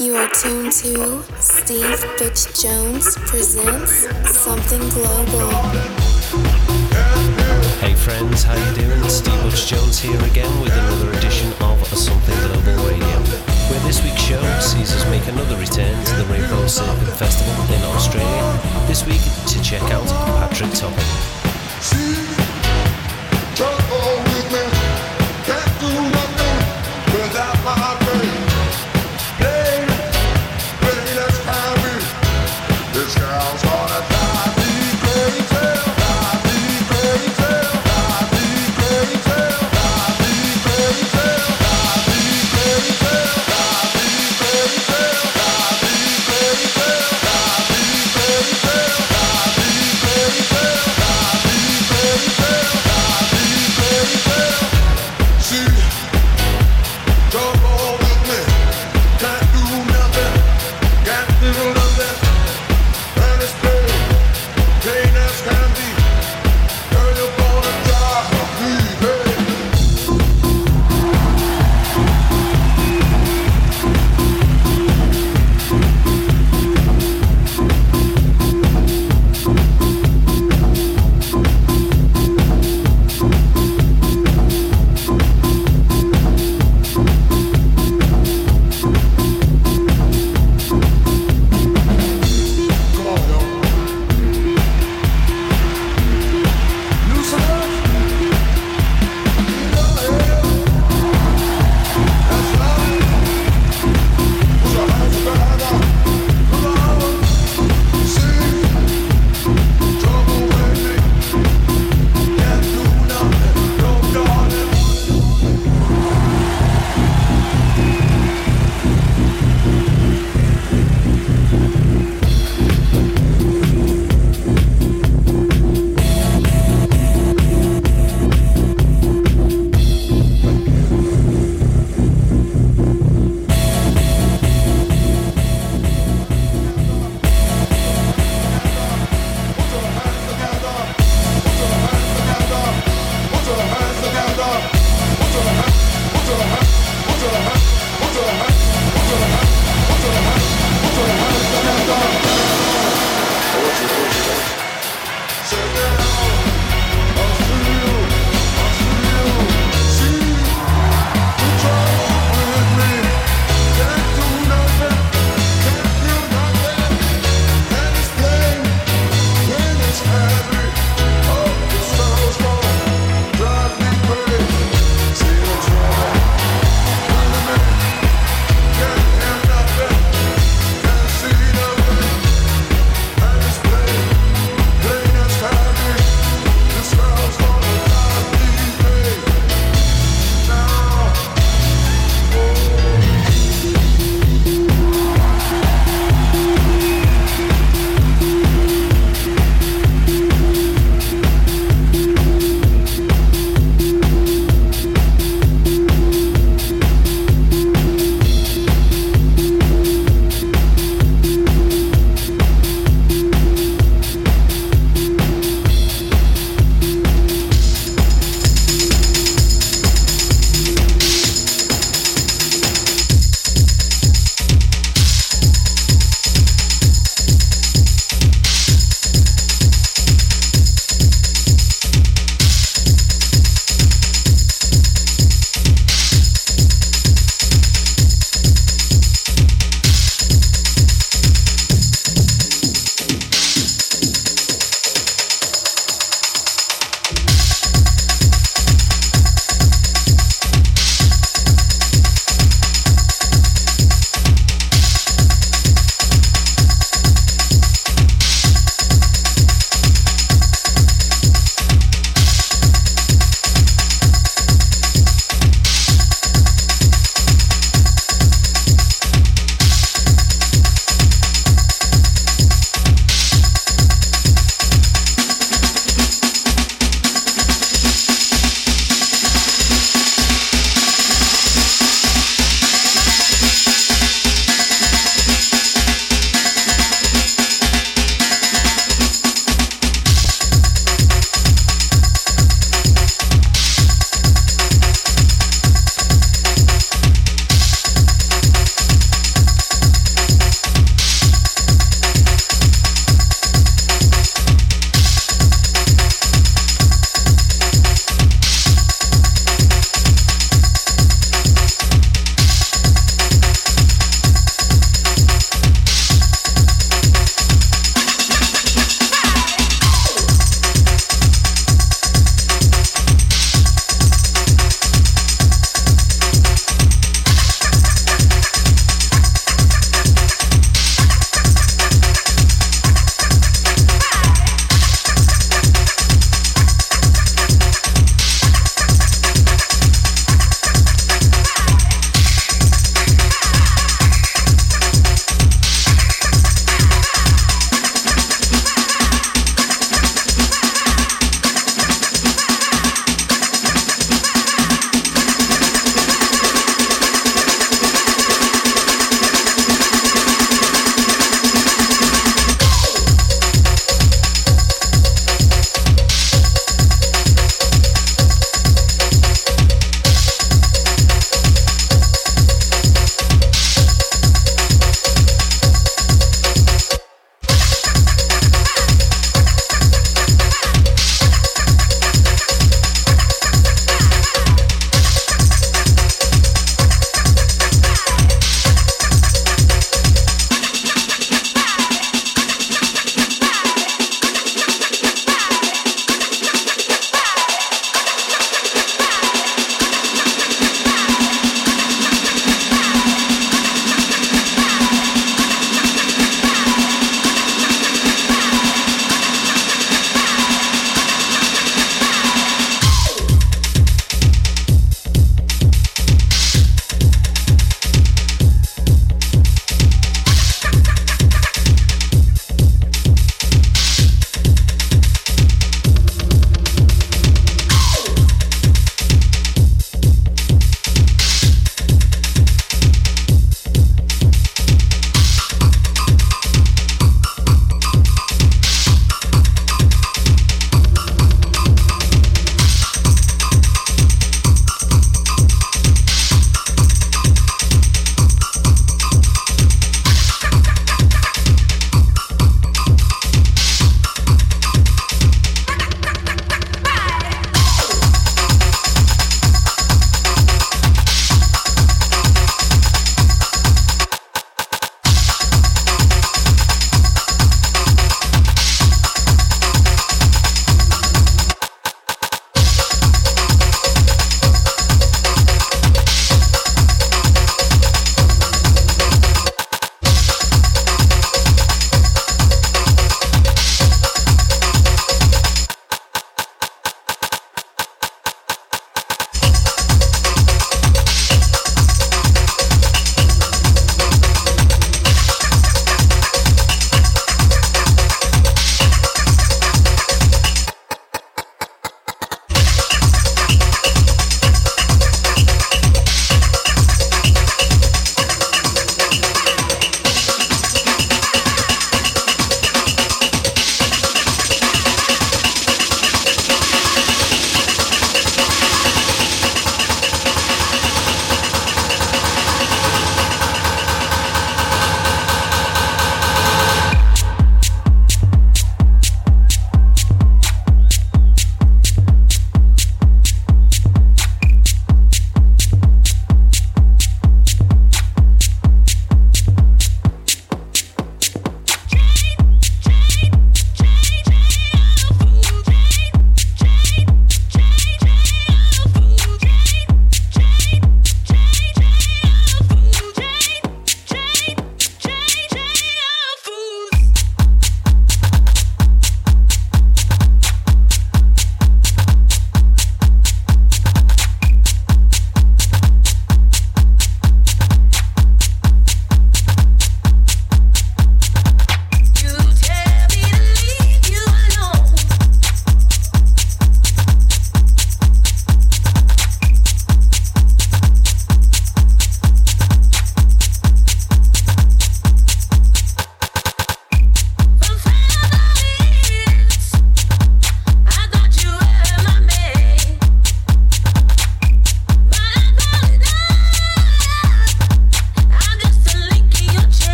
You are tuned to Steve Butch Jones presents Something Global. Hey friends, how you doing? Steve Butch Jones here again with another edition of Something Global Radio. Where this week's show sees us make another return to the Rainbow Serpent Festival in Australia. This week to check out Patrick Topping.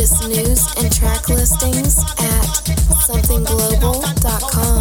Latest news and track listings at somethingglobal.com.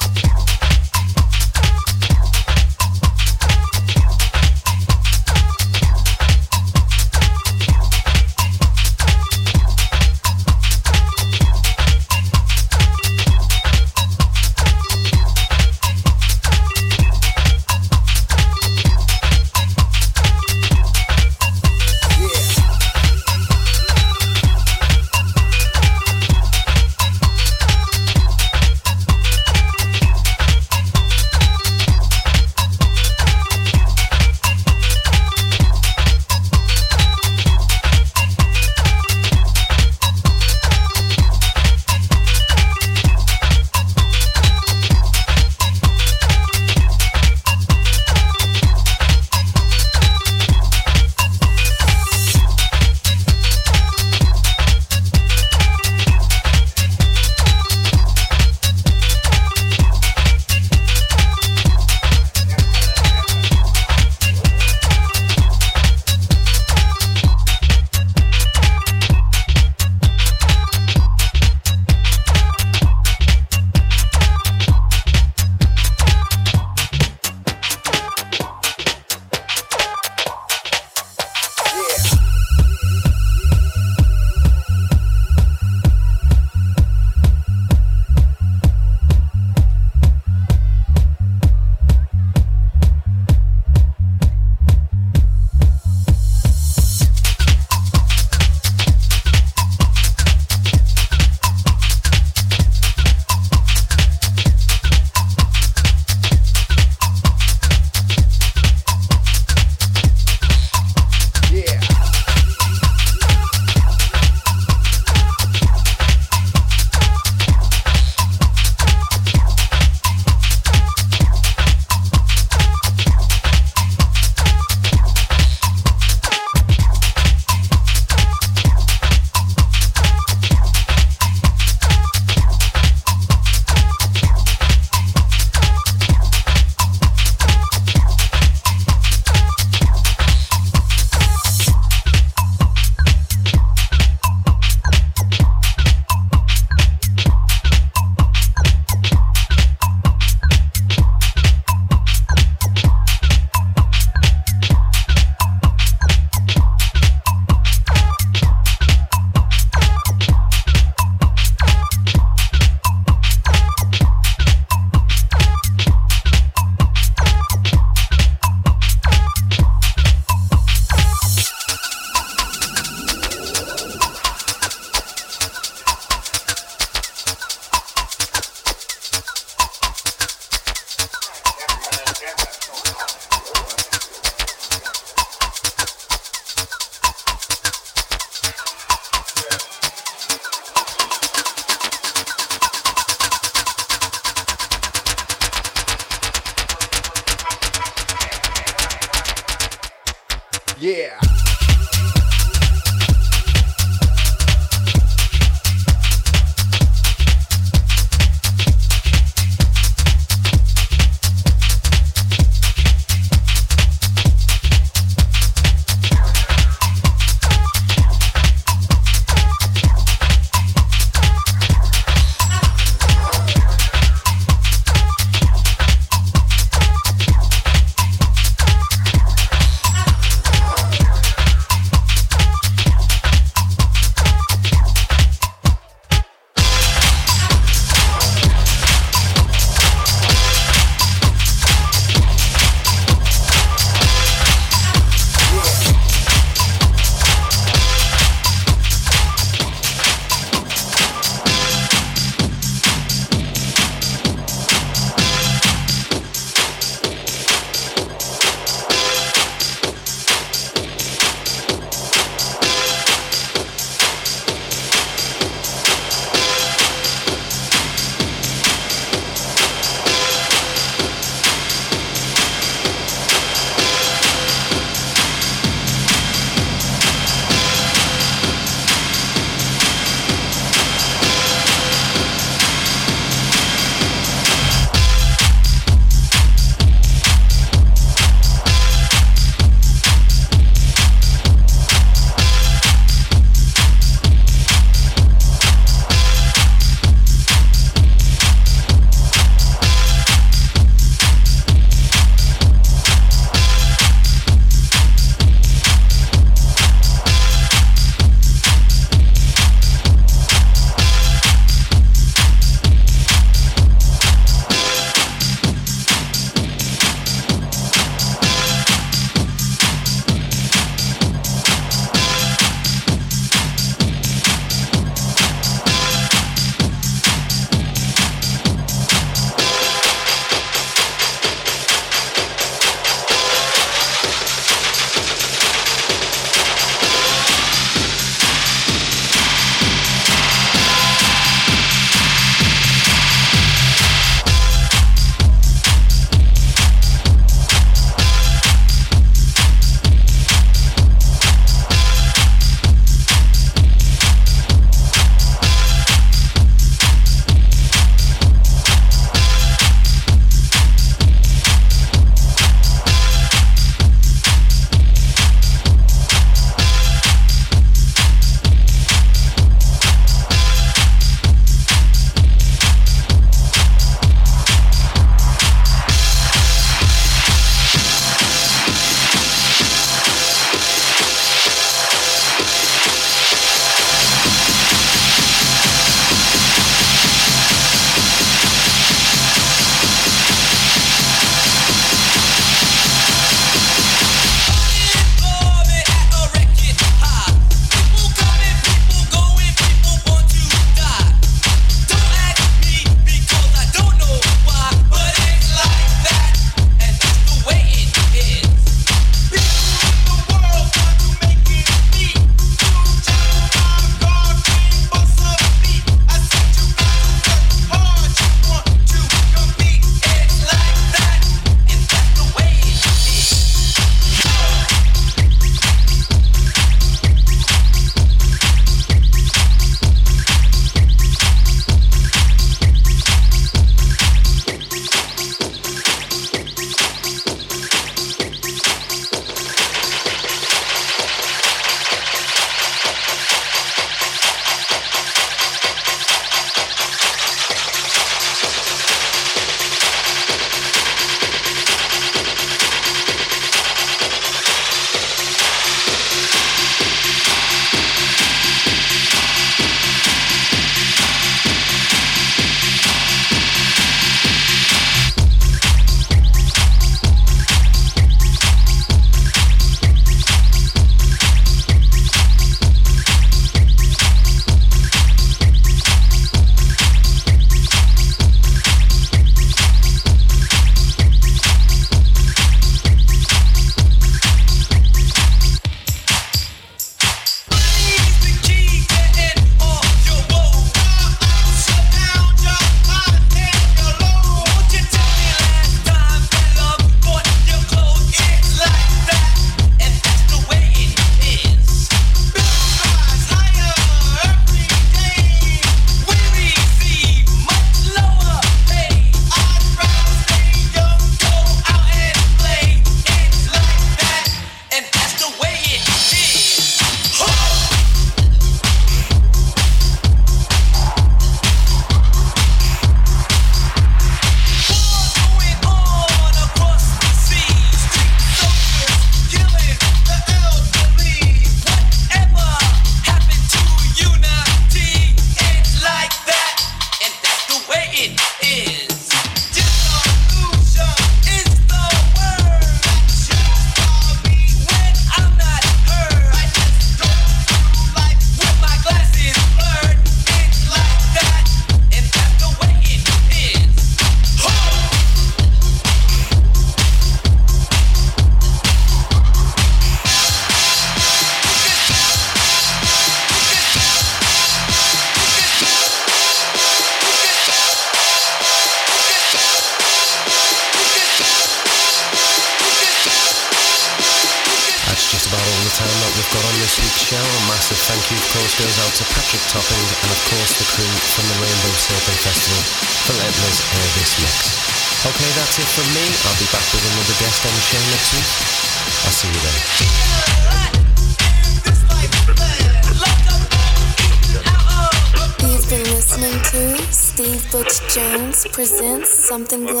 Something Global.